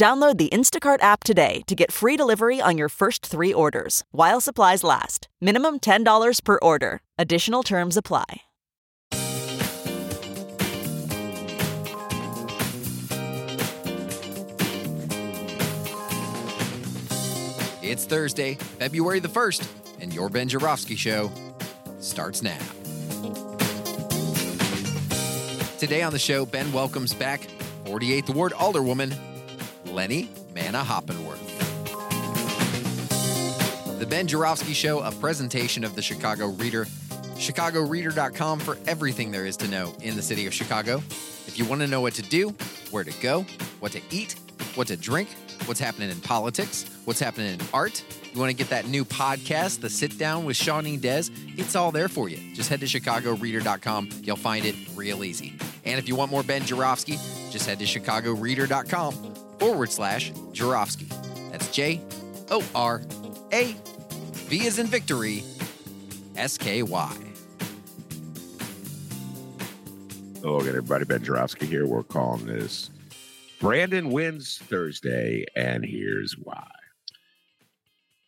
Download the Instacart app today to get free delivery on your first three orders while supplies last. Minimum $10 per order. Additional terms apply. It's Thursday, February the 1st, and your Ben Joravsky Show starts now. Today on the show, Ben welcomes back 48th Ward Alderwoman Lenny Manna Hoppenworth. The Ben Joravsky Show, a presentation of the Chicago Reader. ChicagoReader.com for everything there is to know in the city of Chicago. If you want to know what to do, where to go, what to eat, what to drink, what's happening in politics, what's happening in art, you want to get that new podcast, The Sit Down with Shawnee Des, it's all there for you. Just head to ChicagoReader.com. You'll find it real easy. And if you want more Ben Joravsky, just head to ChicagoReader.com forward slash Joravsky. That's J O R A V is in victory, S K Y. Hello again, everybody. Ben Joravsky here. We're calling this Brandon Wins Thursday, and here's why.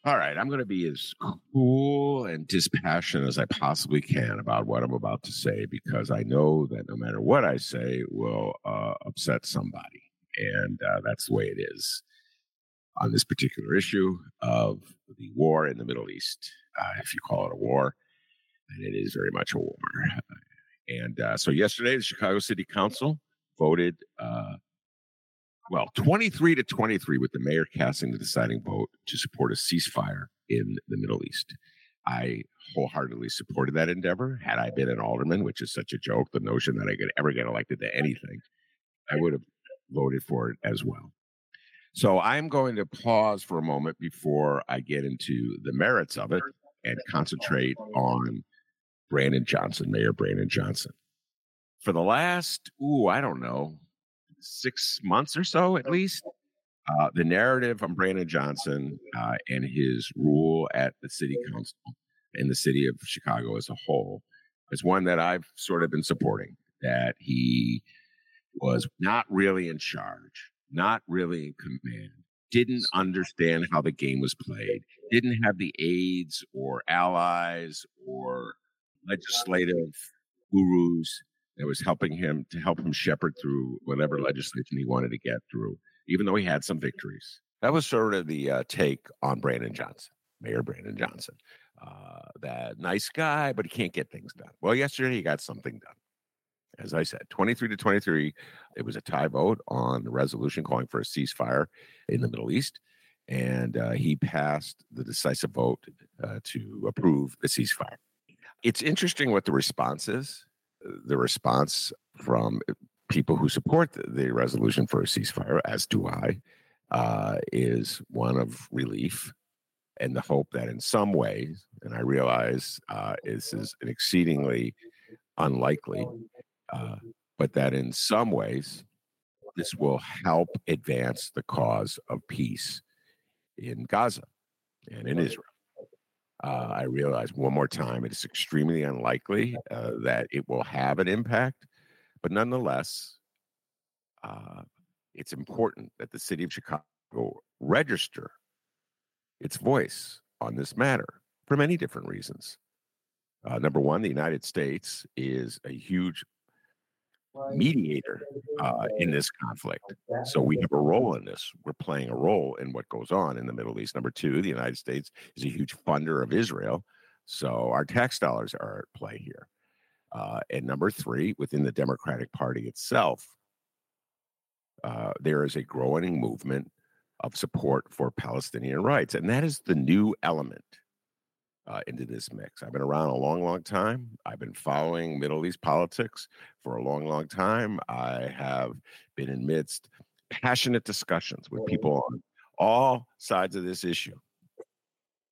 All right, I'm going to be as cool and dispassionate as I possibly can about what I'm about to say because I know that no matter what I say will uh, upset somebody. And uh, that's the way it is on this particular issue of the war in the Middle East, uh, if you call it a war. And it is very much a war. And uh, so yesterday, the Chicago City Council voted, uh, well, 23 to 23, with the mayor casting the deciding vote to support a ceasefire in the Middle East. I wholeheartedly supported that endeavor. Had I been an alderman, which is such a joke, the notion that I could ever get elected to anything, I would have voted for it as well. So I'm going to pause for a moment before I get into the merits of it and concentrate on Brandon Johnson, Mayor Brandon Johnson. For the last, ooh, I don't know, six months or so at least, uh, the narrative on Brandon Johnson uh, and his rule at the city council in the city of Chicago as a whole is one that I've sort of been supporting. That he was not really in charge, not really in command, didn't understand how the game was played, didn't have the aides or allies or legislative gurus that was helping him to help him shepherd through whatever legislation he wanted to get through, even though he had some victories. That was sort of the uh, take on Brandon Johnson, Mayor Brandon Johnson. Uh, that nice guy, but he can't get things done. Well, yesterday he got something done as I said, 23 to 23. It was a tie vote on the resolution calling for a ceasefire in the Middle East. And uh, he passed the decisive vote uh, to approve the ceasefire. It's interesting what the response is. The response from people who support the, resolution for a ceasefire, as do I, uh, is one of relief and the hope that in some ways, and I realize uh, this is an exceedingly unlikely, uh, but that in some ways, this will help advance the cause of peace in Gaza and in Israel. Uh, I realize one more time it is extremely unlikely uh, that it will have an impact, but nonetheless, uh, it's important that the city of Chicago register its voice on this matter for many different reasons. Uh, number one, the United States is a huge mediator uh, in this conflict. So we have a role in this. We're playing a role in what goes on in the Middle East. Number two, the United States is a huge funder of Israel. So our tax dollars are at play here. Uh, and number three, within the Democratic Party itself, uh, there is a growing movement of support for Palestinian rights. And that is the new element uh, into this mix. I've been around a long, long time. I've been following Middle East politics for a long, long time. I have been in midst passionate discussions with people on all sides of this issue.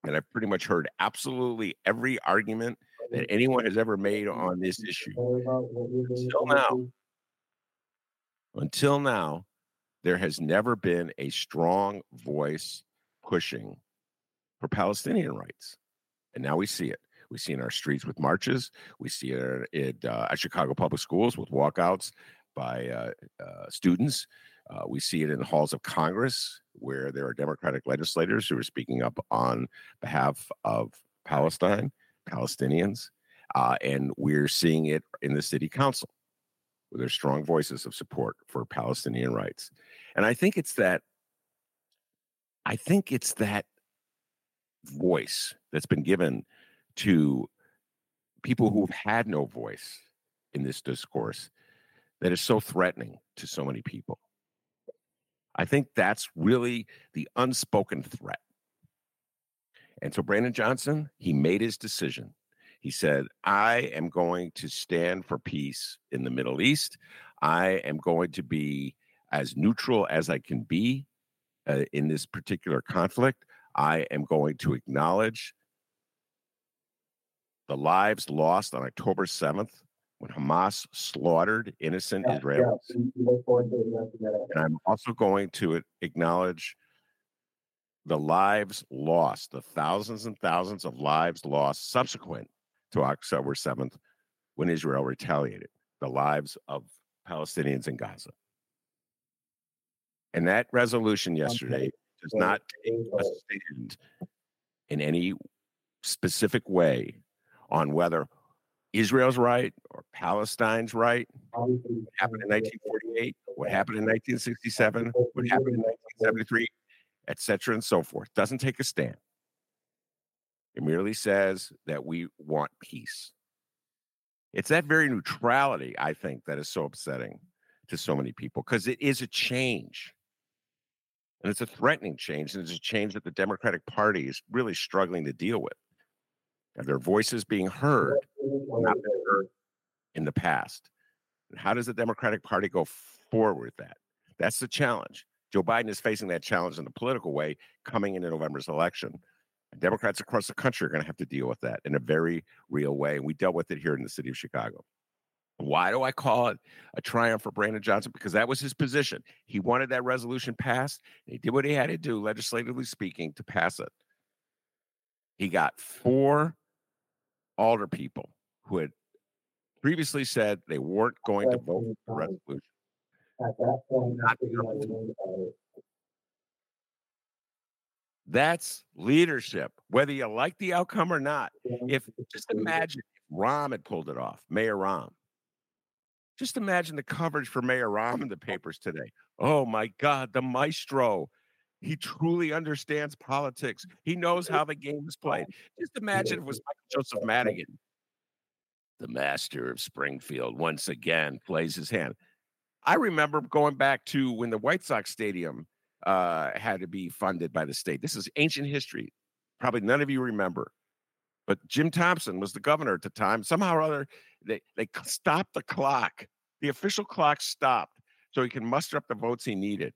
And I've pretty much heard absolutely every argument that anyone has ever made on this issue. Until now, until now, there has never been a strong voice pushing for Palestinian rights. And now we see it. We see it in our streets with marches. We see it at, uh, at Chicago Public Schools with walkouts by uh, uh, students. Uh, we see it in the halls of Congress, where there are Democratic legislators who are speaking up on behalf of Palestine, Palestinians. Uh, and we're seeing it in the city council, where there's strong voices of support for Palestinian rights. And I think it's that, I think it's that voice that's been given to people who've had no voice in this discourse that is so threatening to so many people. I think that's really the unspoken threat. And so Brandon Johnson, he made his decision. He said, I am going to stand for peace in the Middle East. I am going to be as neutral as I can be uh, in this particular conflict. I am going to acknowledge the lives lost on October 7th when Hamas slaughtered innocent yeah, Israelis. Yeah. And I'm also going to acknowledge the lives lost, the thousands and thousands of lives lost subsequent to October 7th when Israel retaliated, the lives of Palestinians in Gaza. And that resolution yesterday does not take a stand in any specific way on whether Israel's right or Palestine's right. What happened in 1948? What happened in 1967? What happened in 1973? Etc. and so forth. Doesn't take a stand. It merely says that we want peace. It's that very neutrality, I think, that is so upsetting to so many people because it is a change. And it's a threatening change. And it's a change that the Democratic Party is really struggling to deal with. And their voices being heard, not heard in the past. And how does the Democratic Party go forward with that? That's the challenge. Joe Biden is facing that challenge in the political way coming into November's election. Democrats across the country are going to have to deal with that in a very real way. And we dealt with it here in the city of Chicago. Why do I call it a triumph for Brandon Johnson? Because that was his position. He wanted that resolution passed. he did what he had to do, legislatively speaking, to pass it. He got four alder people who had previously said they weren't going to vote for the resolution. At that point, that's leadership, whether you like the outcome or not. If just imagine if Rahm had pulled it off, Mayor Rahm. Just imagine the coverage for Mayor Rahm in the papers today. Oh my God, the maestro. He truly understands politics. He knows how the game is played. Just imagine if it was Michael Joseph Madigan, the master of Springfield, once again plays his hand. I remember going back to when the White Sox Stadium uh, had to be funded by the state. This is ancient history. Probably none of you remember. But Jim Thompson was the governor at the time. Somehow or other, they, they stopped the clock. The official clock stopped so he can muster up the votes he needed.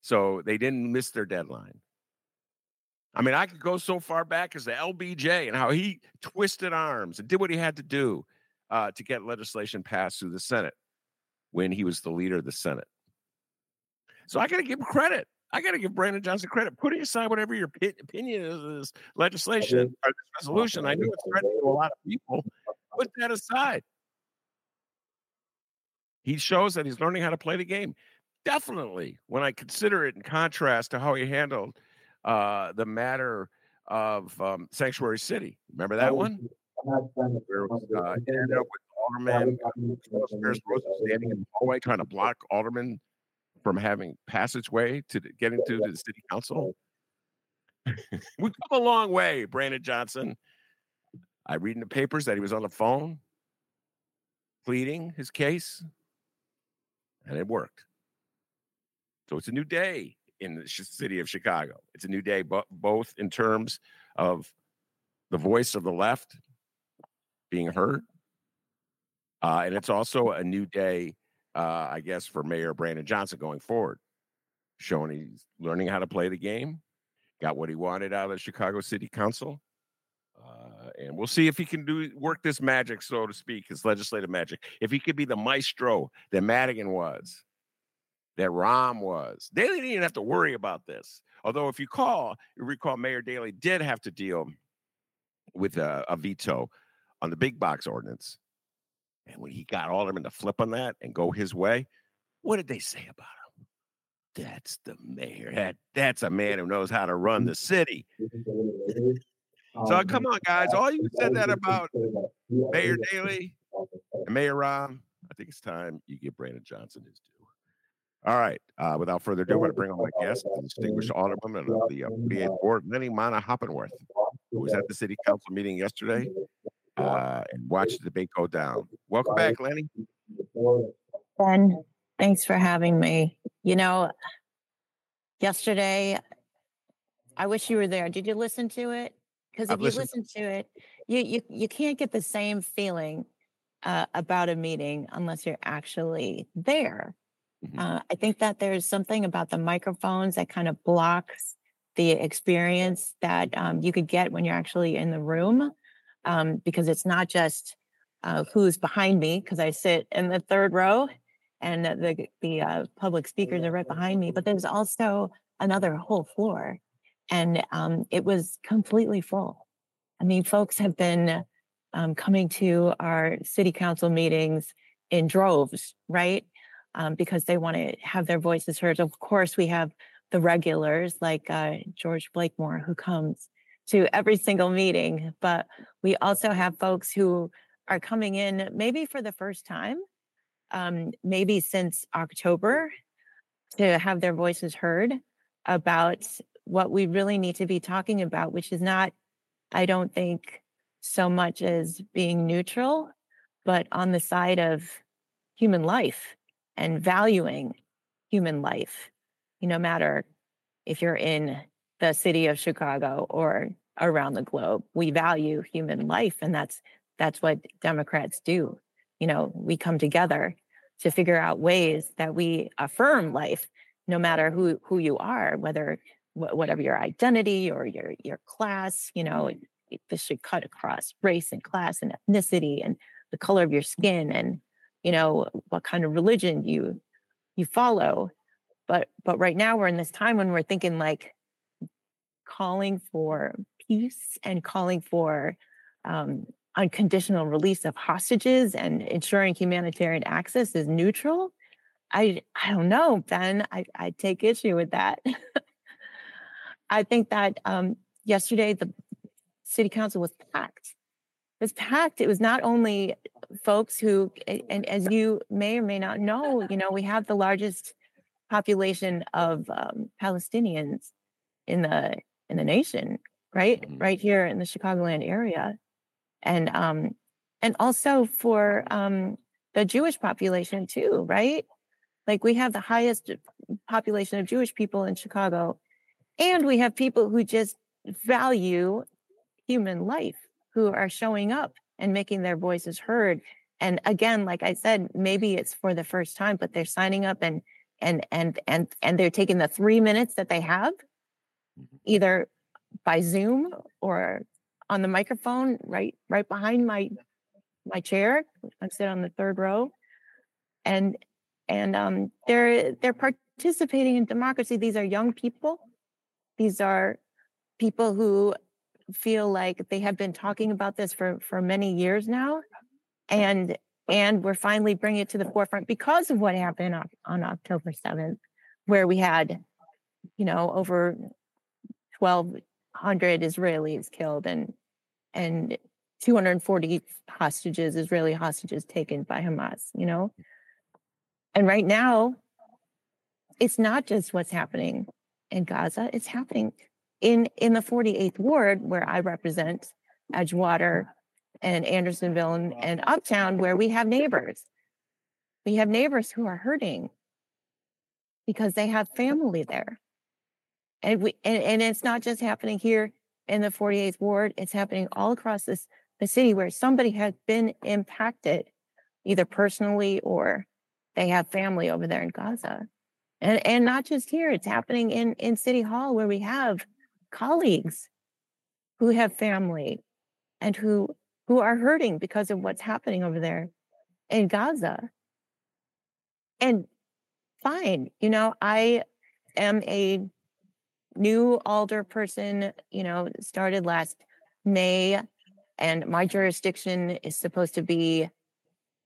So they didn't miss their deadline. I mean, I could go so far back as the LBJ and how he twisted arms and did what he had to do uh, to get legislation passed through the Senate when he was the leader of the Senate. So I got to give him credit. I got to give Brandon Johnson credit. Putting aside whatever your opinion is, of this legislation or this resolution, I know it's threatening to a lot of people. Put that aside. He shows that he's learning how to play the game. Definitely, when I consider it in contrast to how he handled uh, the matter of um, Sanctuary City. Remember that one? Where was, uh, ended up with Alderman standing in the hallway trying to block Alderman from having passageway to the, getting to the city council. We've come a long way, Brandon Johnson. I read in the papers that he was on the phone pleading his case, and it worked. So it's a new day in the city of Chicago. It's a new day, bo- both in terms of the voice of the left being heard, uh, and it's also a new day uh, I guess, for Mayor Brandon Johnson going forward. showing he's learning how to play the game, got what he wanted out of the Chicago City Council. Uh, and we'll see if he can do work this magic, so to speak, his legislative magic. If he could be the maestro that Madigan was, that Rahm was, they didn't even have to worry about this. Although, if you call, you recall Mayor Daley did have to deal with a, a veto on the big box ordinance. And when he got all of them to flip on that and go his way, what did they say about him? That's the mayor. That that's a man who knows how to run the city. So come on, guys. All you said that about Mayor Daley and Mayor Rahm. I think it's time you give Brandon Johnson his due. All right. Uh, without further ado, I want to bring on my guest, the distinguished alderman of the uh, 48th Ward, Leni Manaa-Hoppenworth, who was at the city council meeting yesterday uh, and watch the debate go down. Welcome back, Leni. Ben, thanks for having me. You know, yesterday, I wish you were there. Did you listen to it? Because if I've you listened. listen to it, you you you can't get the same feeling uh, about a meeting unless you're actually there. Mhm. Uh, I think that there's something about the microphones that kind of blocks the experience that um, you could get when you're actually in the room, um, because it's not just uh, who's behind me, because I sit in the third row, and the the, uh, public speakers are right behind me, but there's also another whole floor, and um, it was completely full. I mean, folks have been um, coming to our city council meetings in droves, right? Um, because they want to have their voices heard. Of course, we have the regulars like uh, George Blakemore who comes to every single meeting, but we also have folks who are coming in maybe for the first time, um, maybe since October, to have their voices heard about what we really need to be talking about, which is not, I don't think, so much as being neutral, but on the side of human life and valuing human life, you no matter if you're in the city of Chicago or around the globe. We value human life, and that's that's what Democrats do. You know, we come together to figure out ways that we affirm life, no matter who who you are, whether wh- whatever your identity or your your class. You know, mm. it- this should cut across race and class and ethnicity and the color of your skin and you know what kind of religion you you follow but but right now we're in this time when we're thinking like calling for peace and calling for um, unconditional release of hostages and ensuring humanitarian access is neutral i i don't know ben i i take issue with that. I think that um yesterday the city council was packed. It was packed. It was not only folks who and as you may or may not know you know we have the largest population of um, palestinians in the in the nation right Mhm. right here in the chicagoland area. And um and also for um the jewish population too right? Like we have the highest population of jewish people in chicago and we have people who just value human life who are showing up and making their voices heard. And again like i said maybe it's for the first time but they're signing up and and and and and they're taking the 3 minutes that they have either by zoom or on the microphone right right behind my my chair. I'm sitting on the third row. And and um they're they're participating in democracy. These are young people. These are people who feel like they have been talking about this for for many years now. And and we're finally bringing it to the forefront because of what happened on, on october 7th where we had you know over 1200 israelis killed and and 240 hostages israeli hostages taken by hamas you know? And right now it's not just what's happening in gaza it's happening in in the 48th ward where i represent edgewater and andersonville and, and uptown where we have neighbors. We have neighbors who are hurting because they have family there and we and, and it's not just happening here in the 48th ward it's happening all across this the city where somebody has been impacted either personally or they have family over there in gaza And and not just here, it's happening in in City Hall where we have colleagues who have family and who who are hurting because of what's happening over there in Gaza. And fine, you know, I am a new alder person, you know, started last May, and my jurisdiction is supposed to be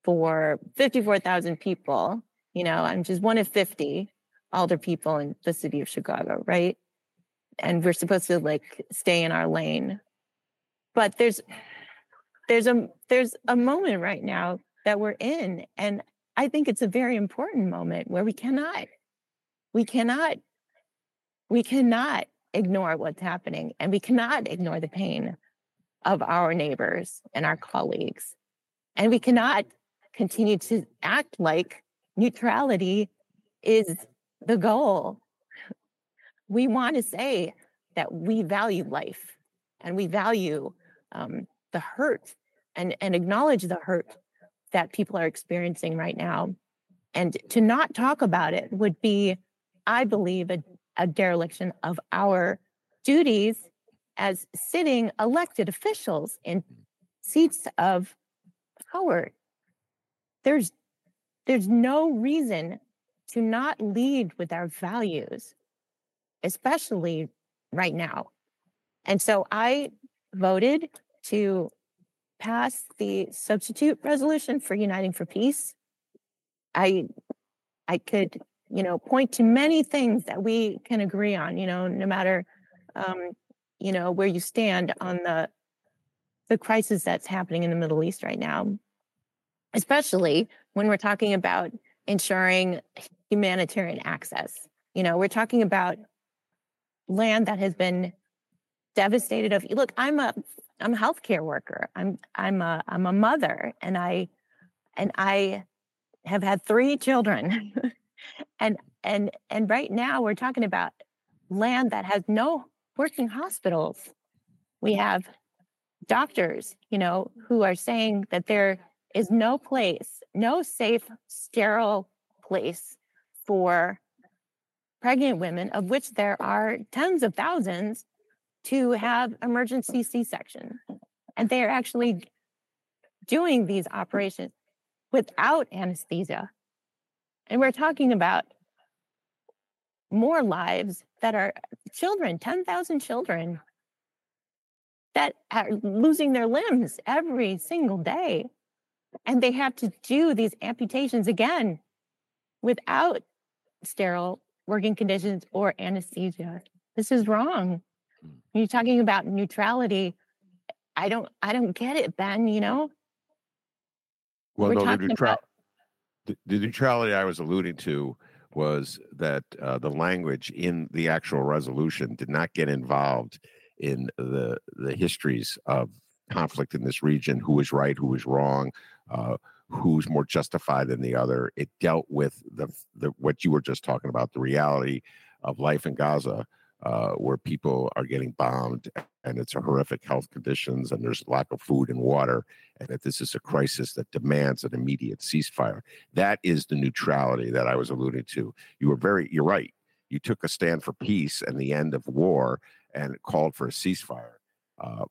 for 54,000 people. You know, I'm just one of 50 alder people in the city of Chicago, right? And we're supposed to like stay in our lane. But there's there's a there's a moment right now that we're in and I think it's a very important moment where we cannot we cannot we cannot ignore what's happening and we cannot ignore the pain of our neighbors and our colleagues. And we cannot continue to act like neutrality is the goal. We want to say that we value life and we value um, the hurt and, and acknowledge the hurt that people are experiencing right now. And to not talk about it would be, I believe, a a dereliction of our duties as sitting elected officials in hmm. seats of power. There's there's no reason to not lead with our values, especially right now. And so I voted to pass the substitute resolution for Uniting for Peace. I I could you know, point to many things that we can agree on, you know, no matter, um, you know, where you stand on the the crisis that's happening in the Middle East right now, especially when we're talking about ensuring humanitarian access. You know, we're talking about land that has been devastated. Of look, I'm a I'm a healthcare worker. I'm I'm a I'm a mother, and I and I have had three children. and and and right now we're talking about land that has no working hospitals. We have doctors you know who are saying that there is no place no safe sterile place for pregnant women of which there are tens of thousands to have emergency c-section. And they are actually doing these operations without anesthesia and we're talking about more lives that are children, 10,000 children that are losing their limbs every single day. And they have to do these amputations again without sterile working conditions or anesthesia. This is wrong. Hmm. You're talking about neutrality. I don't I don't get it, Ben, you know? Well, We're no, the, about- the, neutrality I was alluding to was that uh, the language in the actual resolution did not get involved in the the histories of conflict in this region, who was right, who was wrong, uh, who's more justified than the other. It dealt with the, the what you were just talking about, the reality of life in Gaza, uh, where people are getting bombed and it's a horrific health conditions and there's lack of food and water and that this is a crisis that demands an immediate ceasefire. That is the neutrality that i was alluding to. You were very you're right. You took a stand for peace and the end of war and called for a ceasefire uh,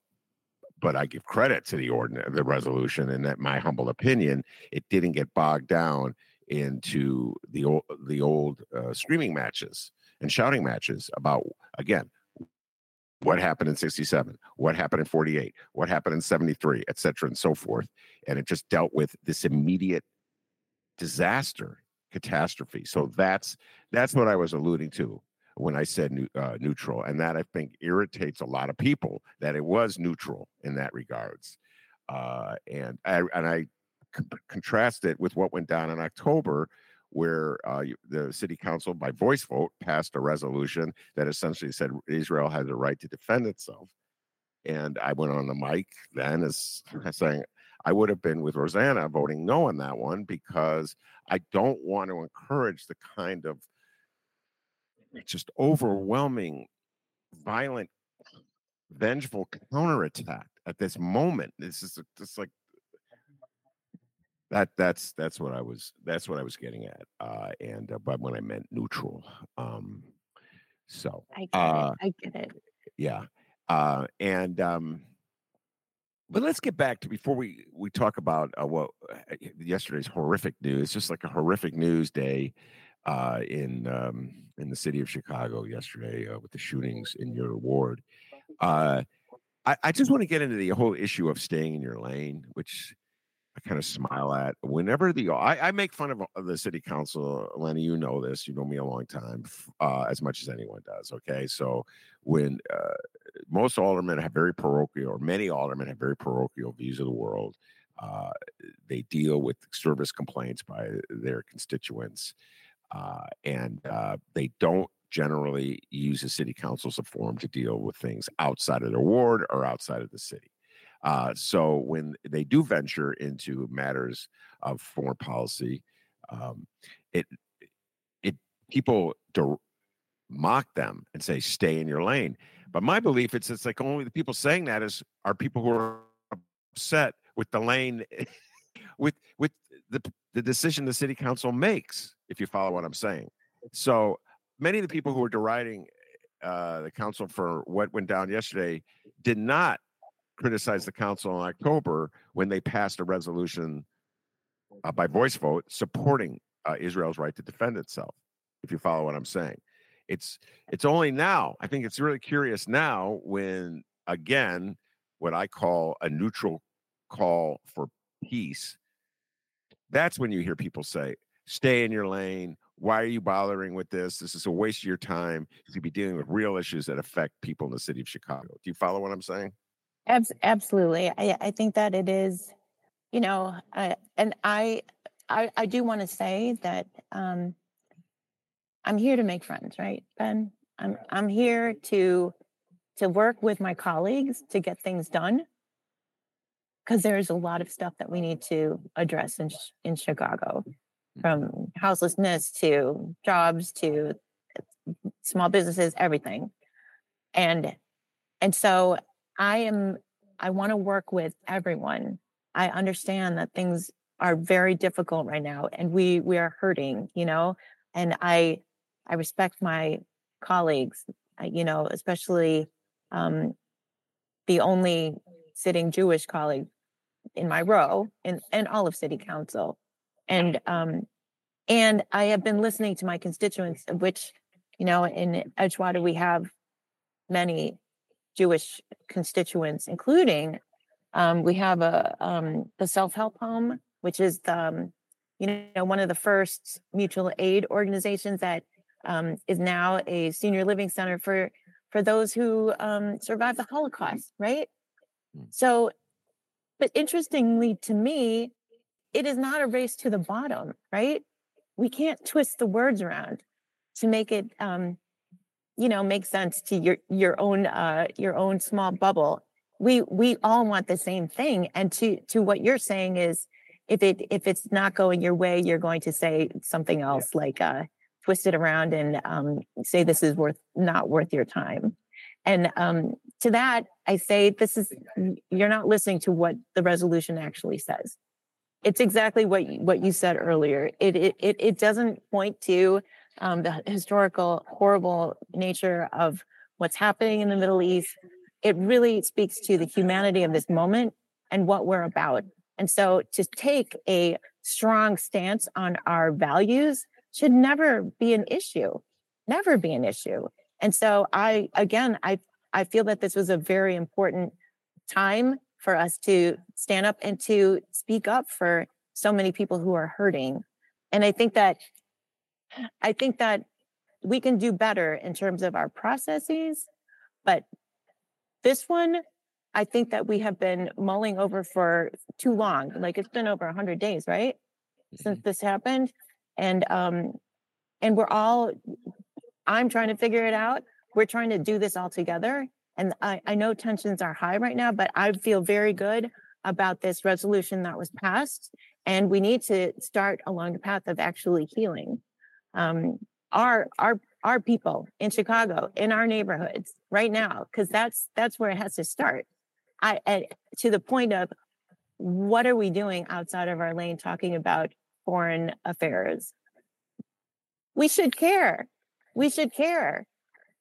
but I give credit to the ordinance, the resolution, and that my humble opinion, it didn't get bogged down into the old the old uh, screaming matches and shouting matches about again what happened in 67 what happened in 48 what happened in 73 et cetera and so forth and it just dealt with this immediate disaster catastrophe. So that's that's what i was alluding to when i said uh, neutral and that i think irritates a lot of people that it was neutral in that regards uh, and I, and I contrast it with what went down in october where uh, the city council, by voice vote, passed a resolution that essentially said Israel has a right to defend itself. And I went on the mic then as saying I would have been with Rossana voting no on that one because I don't want to encourage the kind of just overwhelming, violent, vengeful counterattack at this moment. This is just like That that's that's what I was that's what I was getting at. Uh, and uh, but when I meant neutral, um, so I get uh, it. I get it. yeah, uh, and um, but let's get back to before we we talk about uh, what uh, yesterday's horrific news. It's just like a horrific news day uh, in um, in the city of Chicago yesterday uh, with the shootings in your ward. Uh, I, I just want to get into the whole issue of staying in your lane, which I kind of smile at whenever the I, I make fun of uh, the city council. Leni, you know this. You know me a long time, uh, as much as anyone does. Okay, so when uh, most aldermen have very parochial, or many aldermen have very parochial views of the world, uh, they deal with service complaints by their constituents, uh, and uh, they don't generally use the city council as a forum to deal with things outside of their ward or outside of the city. Uh, so when they do venture into matters of foreign policy, um, it it people mock them and say stay in your lane. But my belief it's it's like only the people saying that is are people who are upset with the lane with with the the decision the city council makes. If you follow what I'm saying, so many of the people who are deriding uh, the council for what went down yesterday did not criticized the council in October when they passed a resolution uh, by voice vote supporting uh, Israel's right to defend itself. If you follow what I'm saying, it's it's only now. I think it's really curious now when again what I call a neutral call for peace. That's when you hear people say, "Stay in your lane." Why are you bothering with this? This is a waste of your time. You could be dealing with real issues that affect people in the city of Chicago. Do you follow what I'm saying? Abs- absolutely. I, I think that it is, you know, uh, and I, I, I do want to say that um, I'm here to make friends, right, Ben? I'm I'm here to to work with my colleagues to get things done because there's a lot of stuff that we need to address in in Chicago, mm-hmm. from houselessness to jobs to small businesses, everything, and and so I am, I want to work with everyone. I understand that things are very difficult right now and we, we are hurting, you know, and I, I respect my colleagues, you know, especially um, the only sitting Jewish colleague in my row in, in all of city council. And, um, and I have been listening to my constituents, of which, you know, in Edgewater, we have many Jewish constituents, including um, we have a um, the self help home, which is the um, you know one of the first mutual aid organizations that um, is now a senior living center for for those who um, survived the Holocaust, right? Mm. So, but interestingly to me, it is not a race to the bottom, right? We can't twist the words around to make it um, you know make sense to your your own uh your own small bubble. We we all want the same thing and to to what you're saying is if it if it's not going your way you're going to say something else yeah. like uh twist it around and um say this is worth not worth your time. And um to that i say this is you're not listening to what the resolution actually says. It's exactly what what you said earlier. It it it, it doesn't point to um, the historical, horrible nature of what's happening in the Middle East. It really speaks to the humanity of this moment and what we're about. And so to take a strong stance on our values should never be an issue, never be an issue. And so I, again, I, I feel that this was a very important time for us to stand up and to speak up for so many people who are hurting. And I think that I think that we can do better in terms of our processes, but this one, I think that we have been mulling over for too long. Like it's been over 100 days, right? Since mm-hmm. this happened. And um and we're all I'm trying to figure it out. We're trying to do this all together. And I, I know tensions are high right now, but I feel very good about this resolution that was passed. And we need to start along the path of actually healing um, our our our people in Chicago, in our neighborhoods right now, because that's that's where it has to start. I, to the point of what are we doing outside of our lane talking about foreign affairs? We should care. We should care.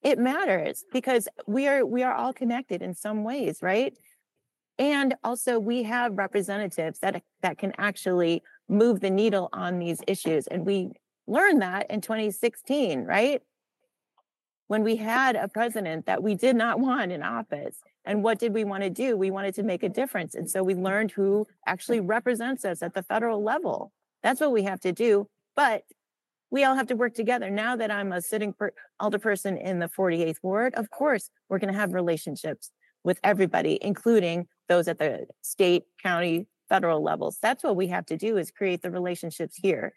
It matters because we are we are all connected in some ways, right? And also we have representatives that that can actually move the needle on these issues. And we learned that in 2016, right? When we had a president that we did not want in office. And what did we want to do? We wanted to make a difference. And so we learned who actually represents us at the federal level. That's what we have to do. But we all have to work together. Now that I'm a sitting per- alderperson in the 48th ward, of course, we're going to have relationships with everybody, including those at the state, county, federal levels. That's what we have to do is create the relationships here.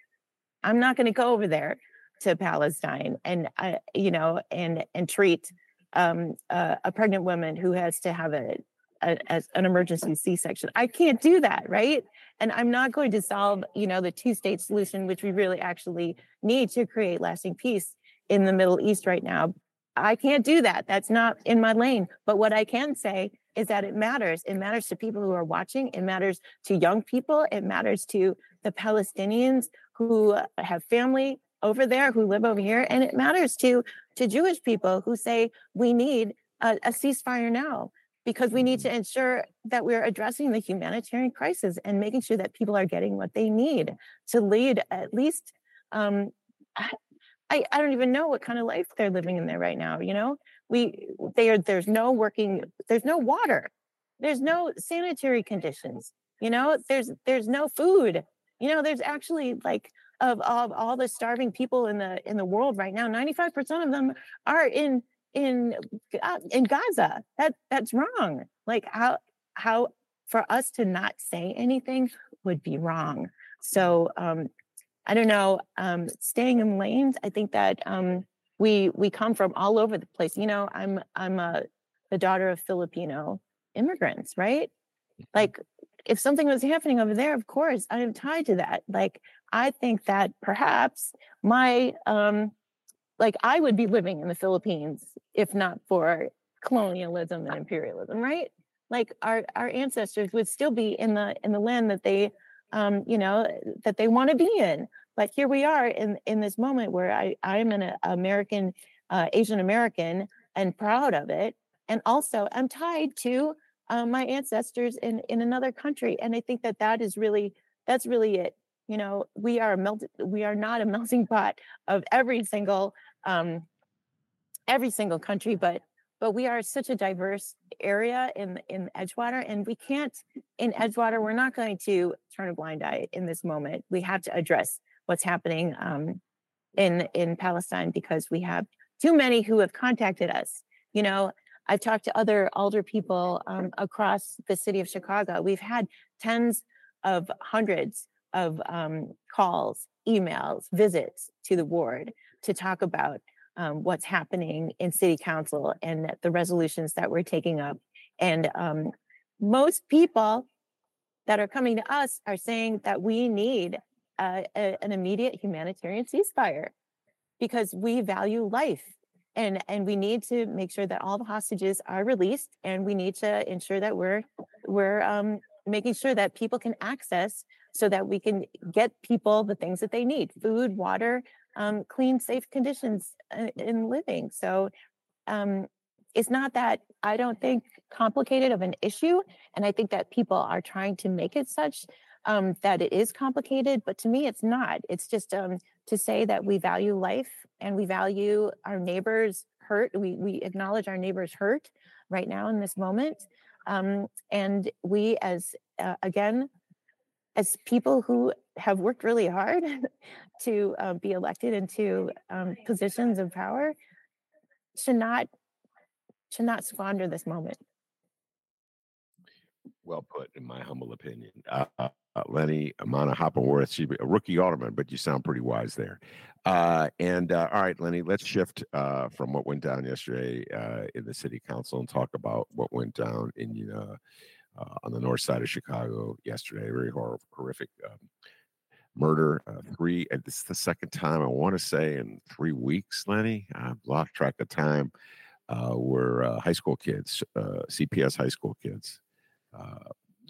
I'm not going to go over there to Palestine and uh, you know and and treat um, uh, a pregnant woman who has to have a, a, an emergency C-section. I can't do that, right? And I'm not going to solve you know the two-state solution, which we really actually need to create lasting peace in the Middle East right now. I can't do that. That's not in my lane. But what I can say is that it matters. It matters to people who are watching. It matters to young people. It matters to the Palestinians who have family over there, who live over here. And it matters to, to Jewish people who say we need a, a ceasefire now because we need to mm-hmm. ensure that we're addressing the humanitarian crisis and making sure that people are getting what they need to lead at least um, I, I don't even know what kind of life they're living in there right now you know we they are there's no working there's no water there's no sanitary conditions you know there's there's no food you know there's actually like of, of all the starving people in the in the world right now 95% of them are in in in gaza that that's wrong like how how for us to not say anything would be wrong so um i don't know um staying in lanes i think that um we we come from all over the place. You know, I'm I'm a the daughter of Filipino immigrants, right? Mm-hmm. Like if something was happening over there, of course, I am tied to that. Like I think that perhaps my um like I would be living in the Philippines if not for colonialism and imperialism, right? Like our our ancestors would still be in the in the land that they um you know that they want to be in but here we are in in this moment where I I'm an American uh, Asian American and proud of it, and also I'm tied to uh, my ancestors in in another country, and I think that that is really that's really it. You know, we are a melt we are not a melting pot of every single um, every single country, but but we are such a diverse area in in Edgewater, and we can't in Edgewater. We're not going to turn a blind eye in this moment. We have to address what's happening um, in in Palestine because we have too many who have contacted us. You know, I've talked to other older people um, across the city of Chicago. We've had tens of hundreds of um, calls, emails, visits to the ward to talk about um, what's happening in city council and the resolutions that we're taking up. And um, most people that are coming to us are saying that we need uh, a, an immediate humanitarian ceasefire because we value life and and we need to make sure that all the hostages are released and we need to ensure that we're we're um, making sure that people can access so that we can get people the things that they need food water um, clean safe conditions uh, in living so um, it's not that i don't think complicated of an issue and i think that people are trying to make it such um, that it is complicated, but to me, it's not. It's just um, to say that we value life and we value our neighbors' hurt. We we acknowledge our neighbors' hurt right now in this moment, um, and we, as uh, again, as people who have worked really hard to uh, be elected into um, positions of power, should not should not squander this moment. Well put, in my humble opinion. Uh, uh Leni Amana Hoppenworth. She's a rookie alderman, but you sound pretty wise there. Uh, and uh, all right, Leni, let's shift uh, from what went down yesterday uh, in the city council and talk about what went down in you know uh, on the north side of Chicago yesterday. Very hor- horrific um, murder. three. And this is the second time I want to say in three weeks, Leni. I've lost track of time. were high school kids, CPS high school kids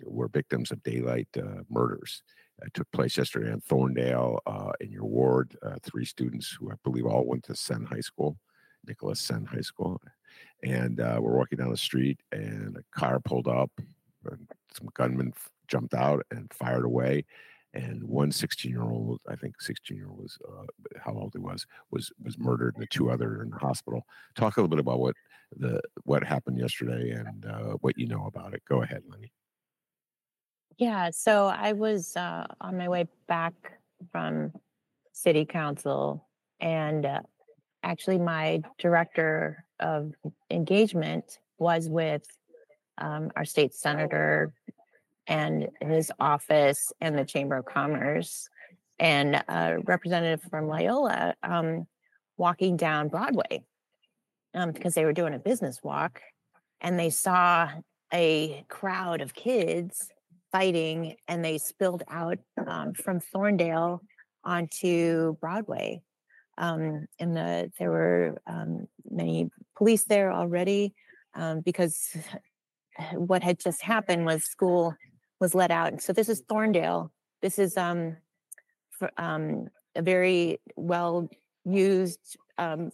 were victims of daylight uh, murders. It took place yesterday in Thorndale uh, in your ward. Uh, three students who I believe all went to Senn High School, Nicholas Senn High School, and uh, we're walking down the street, and a car pulled up, and some gunmen f- jumped out and fired away and one 16 year old i think 16 year old was uh, how old he was was was murdered and the two other in the hospital talk a little bit about what the what happened yesterday and uh, what you know about it go ahead leni Yeah, so I was uh, on my way back from city council, and uh, actually, my director of engagement was with um, our state senator and his office and the Chamber of Commerce, and a representative from Loyola um, walking down Broadway um, because they were doing a business walk, and they saw a crowd of kids fighting and they spilled out um, from Thorndale onto Broadway. Um, and the, there were um, many police there already um, because what had just happened was school was let out. So this is Thorndale. This is um, for, um, a very well used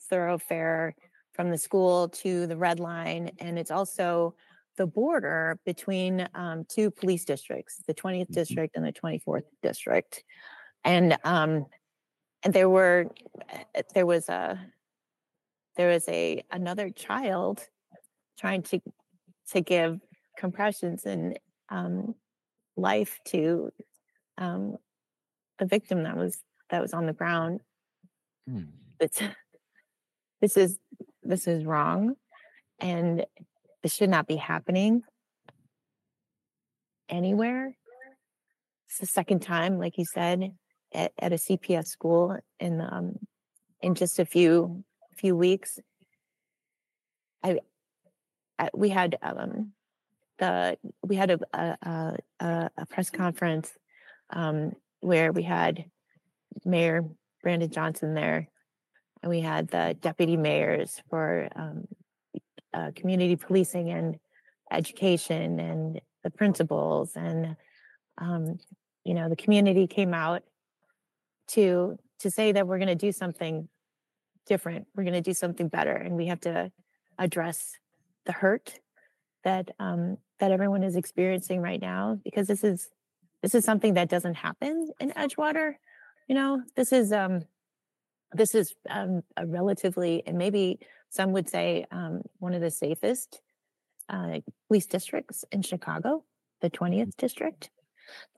thoroughfare from the school to the red line. And it's also the border between um, two police districts, the 20th district and the 24th district. And um, and there were uh, there was a there was a another child trying to to give compressions and um, life to um, the victim that was that was on the ground. It's, this is this is wrong, and this should not be happening anywhere. It's the second time, like you said, at, at a CPS school in um, in just a few few weeks. I, I we had um, the we had a a, a, a press conference um, where we had Mayor Brandon Johnson there, and we had the deputy mayors for um, uh, community policing and education and the principals and um, you know the community came out to to say that we're going to do something different. We're going to do something better and we have to address the hurt that um, that everyone is experiencing right now because this is this is something that doesn't happen in edgewater. You know this is um this is um, a relatively and maybe some would say um, one of the safest uh, police districts in Chicago, the 20th district.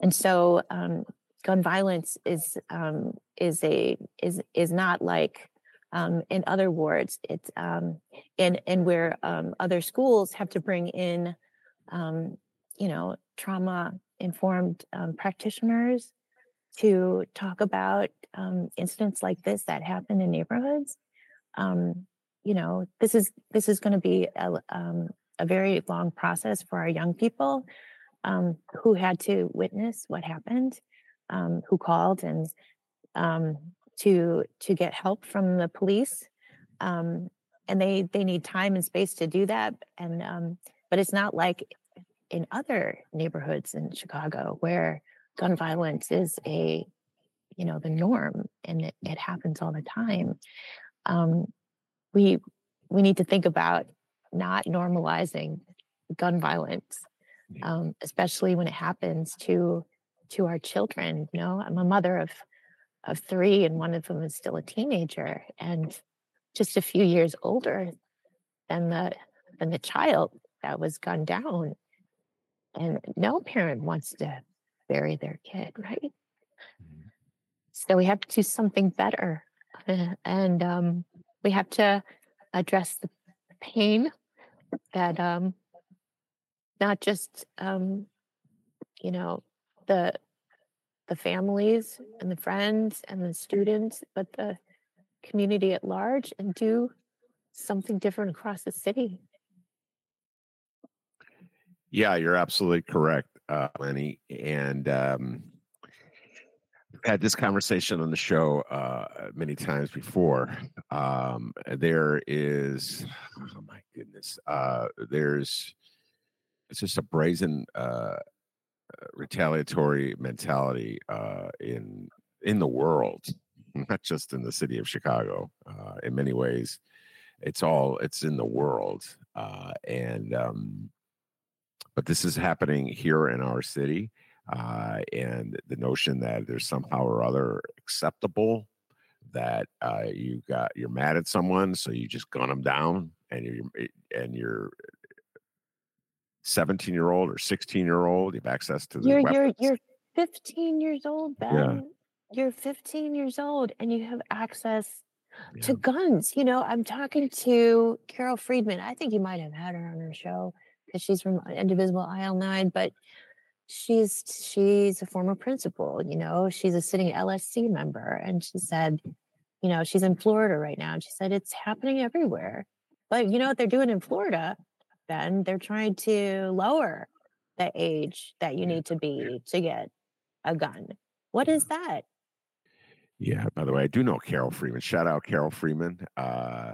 And so um, gun violence is um, is a is is not like um, in other wards. It's um, and and where um, other schools have to bring in, um, you know, trauma informed um, practitioners to talk about um, incidents like this that happen in neighborhoods. Um, you know, this is this is going to be a, um, a very long process for our young people um, who had to witness what happened, um, who called and um, to to get help from the police, and they they need time and space to do that. And but it's not like in other neighborhoods in Chicago where gun violence is a you know the norm and it, it happens all the time. Um, we we need to think about not normalizing gun violence, um, especially when it happens to to our children. You know, I'm a mother of of three, and one of them is still a teenager, and just a few years older than the than the child that was gunned down. And no parent wants to bury their kid, right? Mhm. So we have to do something better, and um, we have to address the pain that um, not just um, you know the the families and the friends and the students, but the community at large, and do something different across the city. Yeah, you're absolutely correct, uh, Leni. And um, had this conversation on the show uh, many times before. Um, there is, oh my goodness, uh, there's it's just a brazen uh, retaliatory mentality uh, in in the world, not just in the city of Chicago. Uh, in many ways, it's all it's in the world, uh, and um, but this is happening here in our city, uh, and the notion that there's somehow or other acceptable that uh, you got you're mad at someone, so you just gun them down, and you're and you're 17 year old or 16 year old, you have access to the You're weapons. you're you're 15 years old, Yeah. Ben. You're 15 years old and you have access Yeah. to guns. You know, I'm talking to Carol Friedman. I think you might have had her on her show because she's from Indivisible IL9, but she's she's a former principal, you know, she's a sitting LSC member. And she said, you know, she's in Florida right now. And she said it's happening everywhere. But you know what they're doing in Florida? Ben, they're trying to lower the age that you need to be to get a gun. What is that? Yeah. By the way, I do know Carol Freeman. Shout out Carol Freeman. Uh,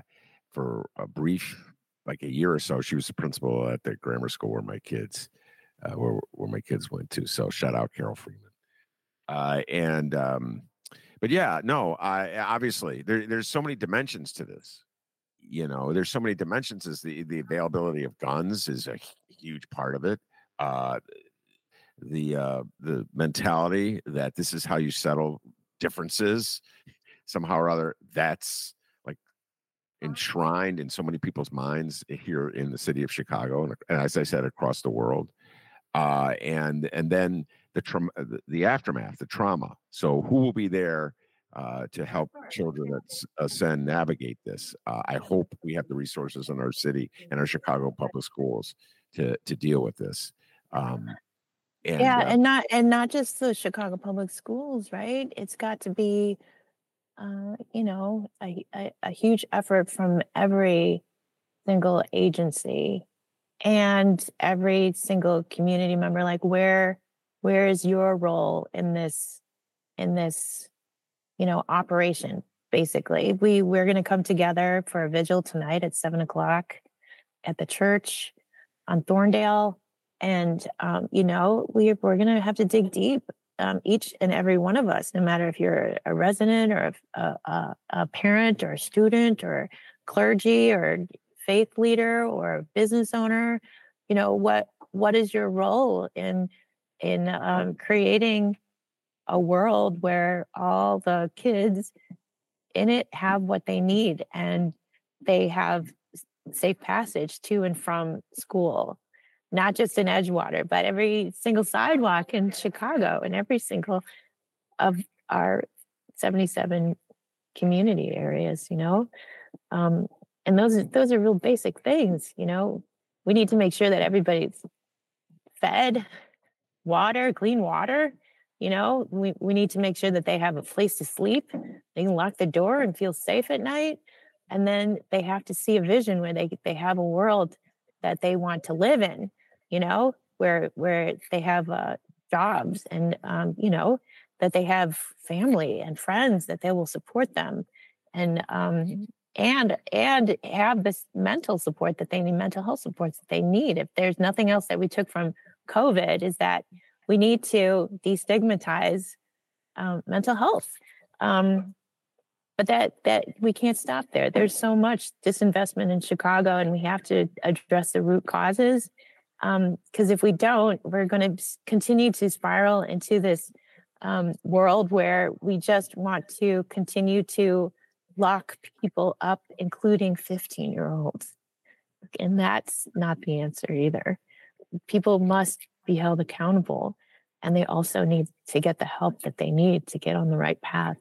for a brief, like a year or so, she was the principal at the grammar school where my kids, uh, where where my kids went to. So shout out Carol Freeman. Uh, and um, but yeah, no, I obviously there, there's so many dimensions to this. You know, there's so many dimensions. Is the the availability of guns is a huge part of it. Uh, the uh, the mentality that this is how you settle differences somehow or other that's enshrined in so many people's minds here in the city of chicago and, and as i said across the world uh, and and then the trauma the, the aftermath the trauma. So who will be there uh, to help children at Senn navigate this? Uh, i hope we have the resources in our city and our chicago public schools to to deal with this um, and, yeah, uh, and not and not just the Chicago Public Schools, right? It's got to be uh, you know, a, a, a huge effort from every single agency and every single community member like where where is your role in this in this you know operation basically? We we're going to come together for a vigil tonight at seven o'clock at the church on thorndale and um, you know we, we're going to have to dig deep um, each and every one of us no matter if you're a resident or a, a, a parent or a student or clergy or faith leader or business owner you know what what is your role in in um, creating a world where all the kids in it have what they need and they have safe passage to and from school not just in edgewater but every single sidewalk in chicago and every single of our 77 community areas you know? Um, and those are those are real basic things you know? We need to make sure that everybody's fed water clean water you know? We, we need to make sure that they have a place to sleep. They can lock the door and feel safe at night. And then they have to see a vision where they they have a world that they want to live in you know where where they have uh, jobs and um, you know that they have family and friends that they will support them and um, and and have this mental support that they need mental health supports that they need. If there's nothing else that we took from covid is that we need to destigmatize um, mental health um, but that that we can't stop there. There's so much disinvestment in chicago and we have to address the root causes because if we don't we're going to continue to spiral into this um, world where we just want to continue to lock people up including 15 year olds and that's not the answer either. People must be held accountable and they also need to get the help that they need to get on the right path.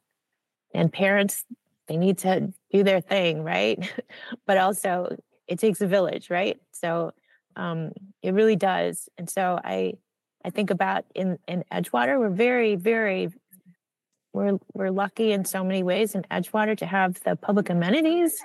And parents they need to do their thing right? But also it takes a village right? So um, it really does. And so i i think about in in edgewater we're very very we're we're lucky in so many ways in edgewater to have the public amenities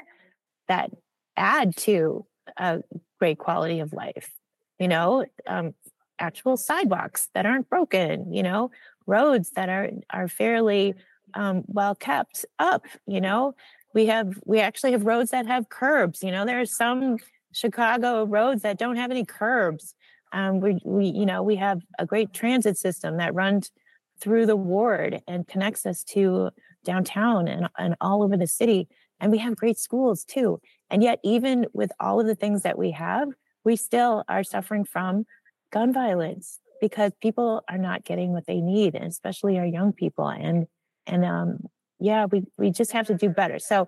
that add to a great quality of life you know um, actual sidewalks that aren't broken you know roads that are are fairly um, well kept up you know. We have we actually have roads that have curbs you know there are some chicago roads that don't have any curbs Um, we, we, you know, we have a great transit system that runs through the ward and connects us to downtown and, and all over the city. And we have great schools too. And yet, even with all of the things that we have, we still are suffering from gun violence because people are not getting what they need, and especially our young people. And and um, yeah, we we just have to do better. So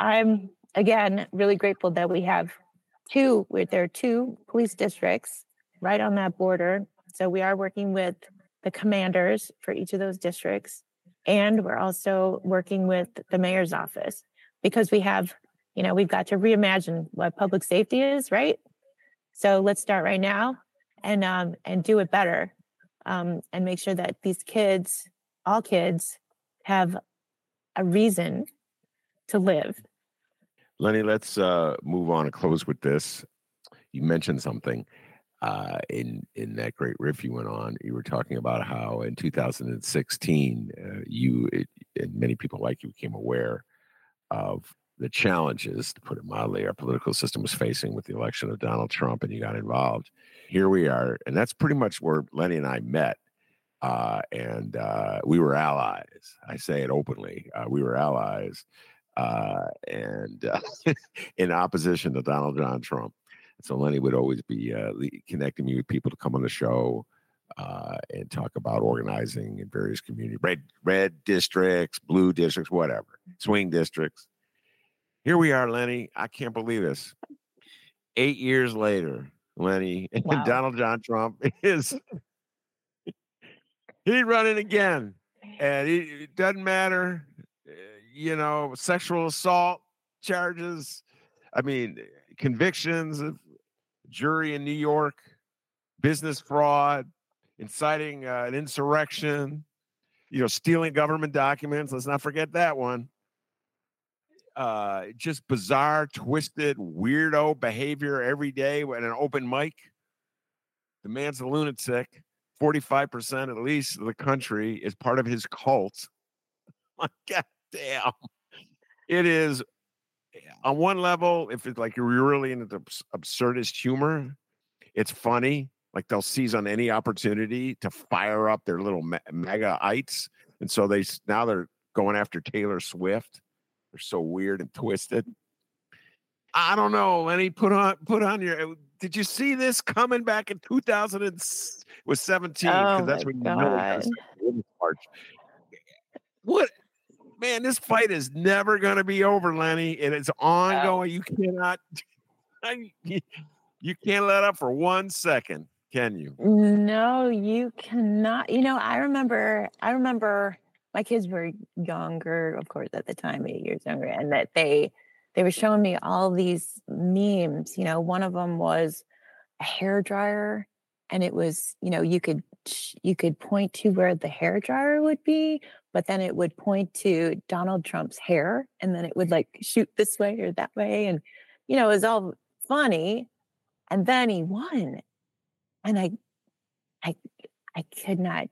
I'm again really grateful that we have two. There are two police districts right on that border. So we are working with the commanders for each of those districts, and we're also working with the mayor's office because we have, you know, we've got to reimagine what public safety is, right? So let's start right now and um, and do it better um, and make sure that these kids, all kids, have a reason to live. Leni, let's uh, move on and close with this. You mentioned something uh, in in that great riff you went on. You were talking about how in 2016, uh, you it, and many people like you became aware of the challenges, to put it mildly, our political system was facing with the election of Donald Trump, and you got involved. Here we are, and that's pretty much where Leni and I met. Uh, and uh, we were allies. I say it openly. Uh, we were allies, uh, and uh, in opposition to Donald John Trump. So Leni would always be uh, connecting me with people to come on the show uh, and talk about organizing in various community red red districts, blue districts, whatever, swing districts here we are, Leni. I can't believe this. Eight years later, Leni and. Donald John Trump is he's running again, and it doesn't matter. Eh, you know, sexual assault charges. I mean, convictions of jury in New York, business fraud, inciting uh, an insurrection. You know, stealing government documents. Let's not forget that one uh, just bizarre, twisted, weirdo behavior every day at an open mic. The man's a lunatic. 45% at least of the country is part of his cult. My God damn. It is eh, on one level, if it's like you're really into the absurdist humor, it's funny. Like they'll seize on any opportunity to fire up their little me- MAGA-ites. And so they now they're going after Taylor Swift they're so weird and twisted. I don't know, Leni. Put on put on your. Uh, did you see this coming back in 2000 and was 17? Because oh that's when you know March. What man? This fight is never going to be over, Leni, and it's ongoing. You cannot. You can't let up for one second, can you? No, you cannot. You know, I remember. I remember my kids were younger, of course, at the time, eight years younger, and that they they were showing me all these memes. You know, one of them was a hair dryer, and it was you know you could you could point to where the hair dryer would be, but then it would point to Donald Trump's hair, and then it would like shoot this way or that way, and you know it was all funny. And then he won, and I, I, I could not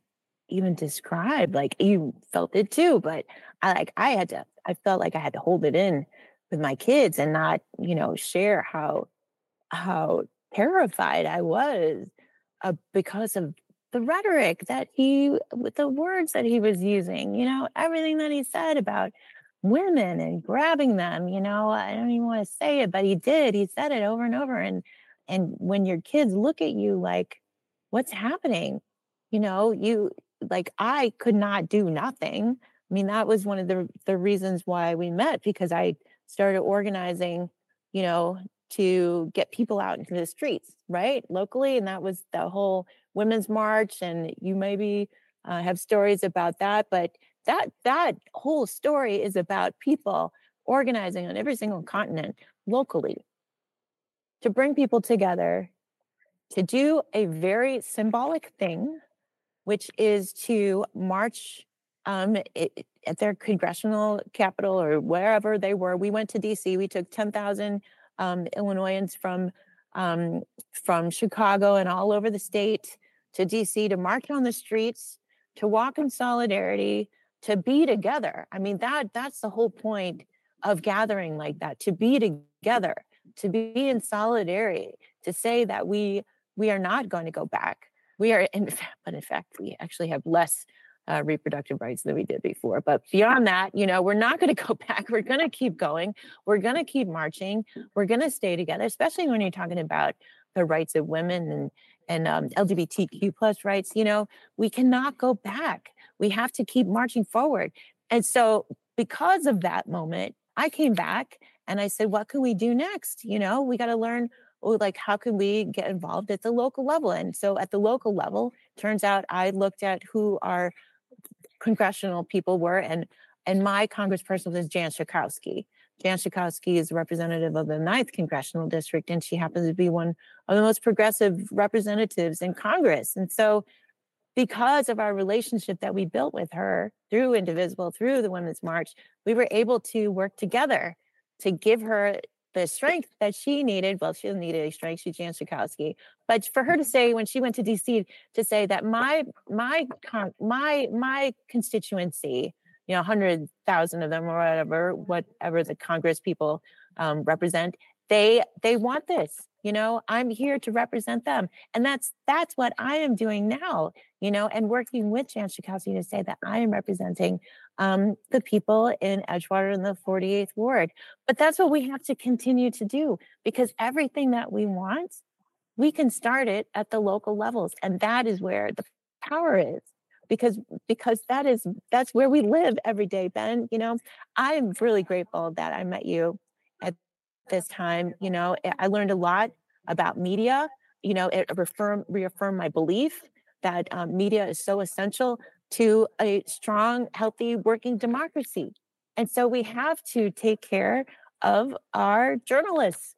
even describe. Like you felt it too, but I like I had to. I felt like I had to hold it in with my kids and not, you know, share how how terrified I was uh, because of the rhetoric that he with the words that he was using. You know, everything that he said about women and grabbing them. You know, I don't even want to say it, but he did. He said it over and over. And and when your kids look at you like, what's happening? You know, you like I could not do nothing. I mean, that was one of the the reasons why we met because I started organizing, you know, to get people out into the streets, right, locally, and that was the whole women's march. And you maybe uh, have stories about that, but that that whole story is about people organizing on every single continent locally to bring people together to do a very symbolic thing which is to march um, it, at their congressional capital or wherever they were. We went to DC. We took 10,000 um, Illinoisans from um, from Chicago and all over the state to DC to march on the streets, to walk in solidarity, to be together. I mean that that's the whole point of gathering like that. To be together, to be in solidarity, to say that we we are not going to go back. We are, in fact, but in fact, we actually have less uh, reproductive rights than we did before. But beyond that, you know, we're not going to go back. We're going to keep going. We're going to keep marching. We're going to stay together, especially when you're talking about the rights of women and and um, LGBTQ plus rights. You know, we cannot go back. We have to keep marching forward. And so, because of that moment, I came back and I said, "What can we do next? You know, we got to learn." Oh, like how can we get involved at the local level? And so at the local level, turns out I looked at who our congressional people were, and and my congressperson was Jan Schakowsky. Jan Schakowsky is a representative of the ninth congressional district, and she happens to be one of the most progressive representatives in Congress. And so, because of our relationship that we built with her through Indivisible, through the Women's March, we were able to work together to give her the strength that she needed. Well, she doesn't need any strength. She's Jan Schakowsky, but for her to mm-hmm. say when she went to DC to say that my my my my constituency, you know, hundred thousand of them or whatever, whatever the Congress people um, represent, they they want this you know i'm here to represent them. And that's that's what i am doing now you know and working with jan Schakowsky to say that i am representing um, the people in edgewater in the 48th ward. But that's what we have to continue to do because everything that we want we can start it at the local levels and that is where the power is because because that is that's where we live every day ben you know i'm really grateful that i met you at this time. You know, I learned a lot about media. You know, it reaffirmed reaffirmed my belief that um, media is so essential to a strong, healthy, working democracy. And so we have to take care of our journalists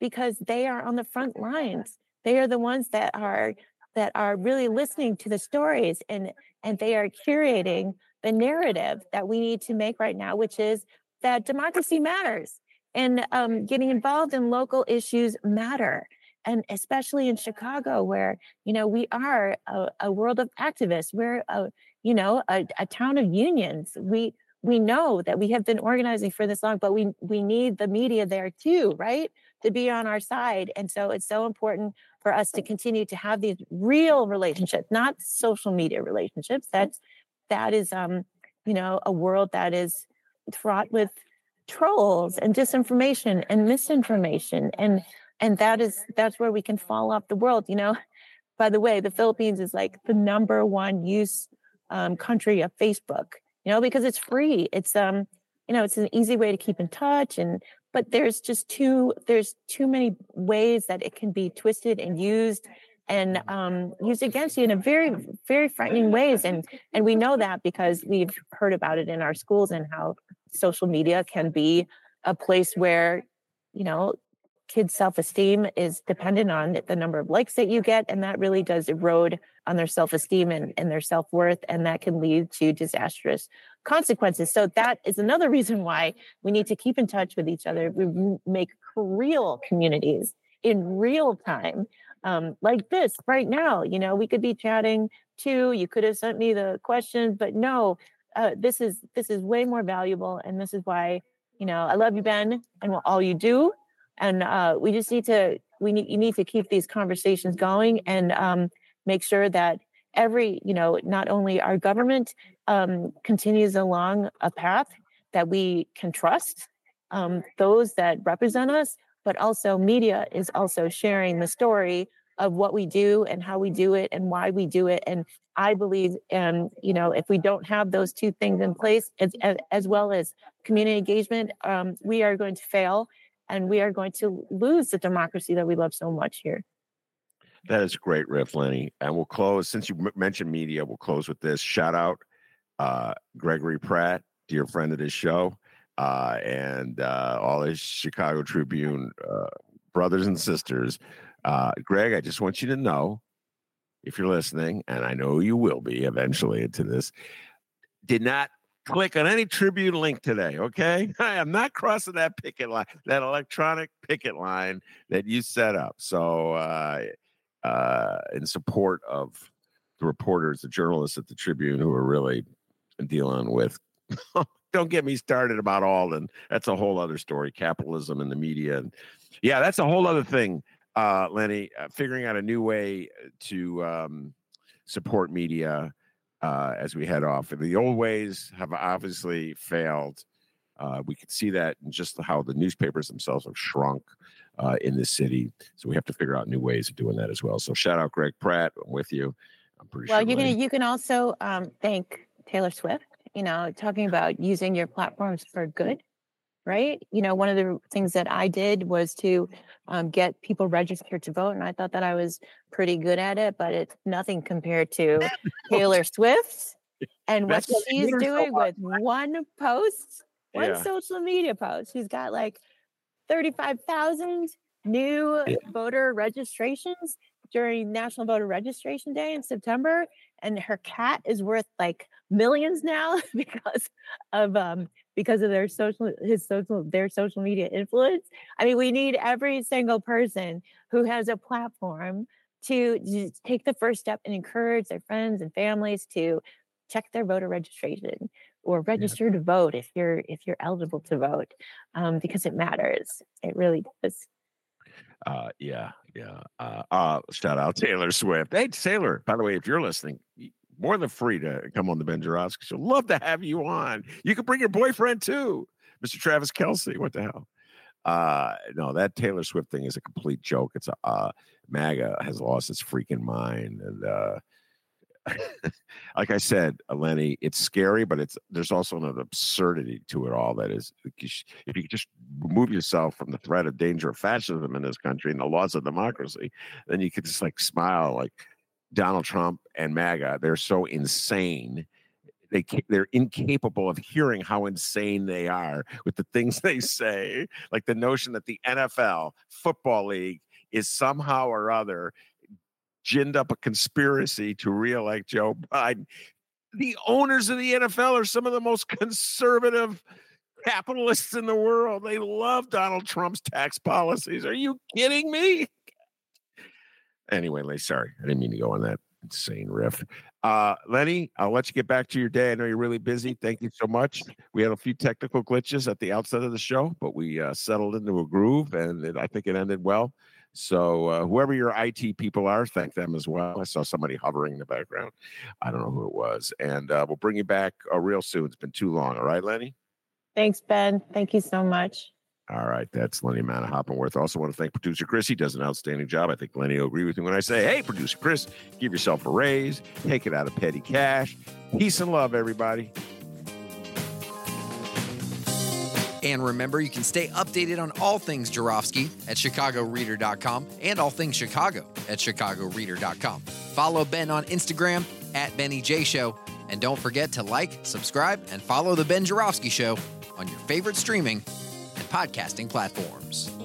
because they are on the front lines. They are the ones that are that are really listening to the stories and and they are curating the narrative that we need to make right now, which is that democracy matters and um, getting involved in local issues matter and especially in chicago where you know we are a, a world of activists. We're a you know a, a, town of unions. We we know that we have been organizing for this long but we we need the media there too right to be on our side and so it's so important for us to continue to have these real relationships not social media relationships. That's that is um you know a world that is fraught with trolls and disinformation and misinformation and and that is that's where we can fall off the world you know? By the way the philippines is like the number one use um, country of facebook you know because it's free. It's um you know it's an easy way to keep in touch and but there's just too there's too many ways that it can be twisted and used and um, used against you in a very very frightening ways. And and we know that because we've heard about it in our schools and how social media can be a place where you know kids self-esteem is dependent on the number of likes that you get and that really does erode on their self-esteem and, and their self-worth and that can lead to disastrous consequences. So that is another reason why we need to keep in touch with each other. We make real communities in real time um, like this right now. You know we could be chatting too. You could have sent me the question, but no uh, this is this is way more valuable and this is why you know i love you ben and all you do. And uh, we just need to we need you need to keep these conversations going and um, make sure that every you know not only our government um, continues along a path that we can trust um, those that represent us but also media is also sharing the story of what we do and how we do it and why we do it. And i believe and you know if we don't have those two things in place as, as well as community engagement um, we are going to fail and we are going to lose the democracy that we love so much here that is great riff leni and we'll close since you mentioned media we'll close with this shout out uh, gregory pratt dear friend of this show uh, and uh, all his chicago tribune uh, brothers and sisters uh, Greg, I just want you to know if you're listening, and I know you will be eventually into this, did not click on any Tribune link today, okay? I am not crossing that picket line, that electronic picket line that you set up. So, uh, uh, in support of the reporters, the journalists at the Tribune who are really dealing with. don't get me started about Alden. That's a whole other story. Capitalism and the media, and yeah, that's a whole other thing uh, Leni, uh, figuring out a new way to um, support media uh, as we head off. And the old ways have obviously failed. Uh, we can see that in just how the newspapers themselves have shrunk uh, in this city. So we have to figure out new ways of doing that as well. So shout out Greg Pratt. I'm with you. I'm pretty well, sure. you can you can also um, thank Taylor Swift. You know, talking about using your platforms for good, right? You know, one of the things that I did was to um, get people registered to vote, and I thought that I was pretty good at it, but it's nothing compared to Taylor Swift and what she's her so doing with one post, one Yeah. social media post. She's got like thirty-five thousand new Yeah. voter registrations during National Voter Registration Day in September, and her cat is worth like millions now because of um because of their social his social their social media influence. I mean, we need every single person who has a platform to just take the first step and encourage their friends and families to check their voter registration or register to vote if you're if you're eligible to vote um, because it matters. It really does. Uh, yeah, yeah. Uh, uh, shout out Taylor Swift. Hey, Taylor, by the way, if you're listening, more than free to come on the Ben Joravsky show. Love to have you on. You can bring your boyfriend too, Mr. Travis Kelce. What the hell? Uh, no, that Taylor Swift thing is a complete joke. It's a uh, MAGA has lost its freaking mind, and uh, like I said, Leni, it's scary, but it's there's also an absurdity to it all. That is, if you just remove yourself from the threat of danger of fascism in this country and the laws of democracy, then you could just like smile like Donald Trump and MAGA. They're so insane. They they're incapable of hearing how insane they are with the things they say, like the notion that the NFL football league is somehow or other ginned up a conspiracy to reelect Joe Biden. The owners of the NFL are some of the most conservative capitalists in the world. They love Donald Trump's tax policies. Are you kidding me? Anyway, Lee, sorry. I didn't mean to go on that insane riff. Uh, Leni, I'll let you get back to your day. I know you're really busy. Thank you so much. We had a few technical glitches at the outset of the show, but we uh, settled into a groove and it, I think it ended well. So, uh, whoever your IT people are, thank them as well. I saw somebody hovering in the background. I don't know who it was. And uh, we'll bring you back uh, real soon. It's been too long. All right, Leni? Thanks, Ben. Thank you so much. All right, that's Leni Manaa-Hoppenworth. Also, want to thank producer Chris. He does an outstanding job. I think Leni will agree with me when I say, hey, producer Chris, give yourself a raise, take it out of petty cash. Peace and love, everybody. And remember, you can stay updated on all things Joravsky at chicagoreader.com and all things Chicago at chicagoreader.com. Follow Ben on Instagram at Benny J Show. And don't forget to like, subscribe, and follow The Ben Joravsky Show on your favorite streaming and podcasting platforms.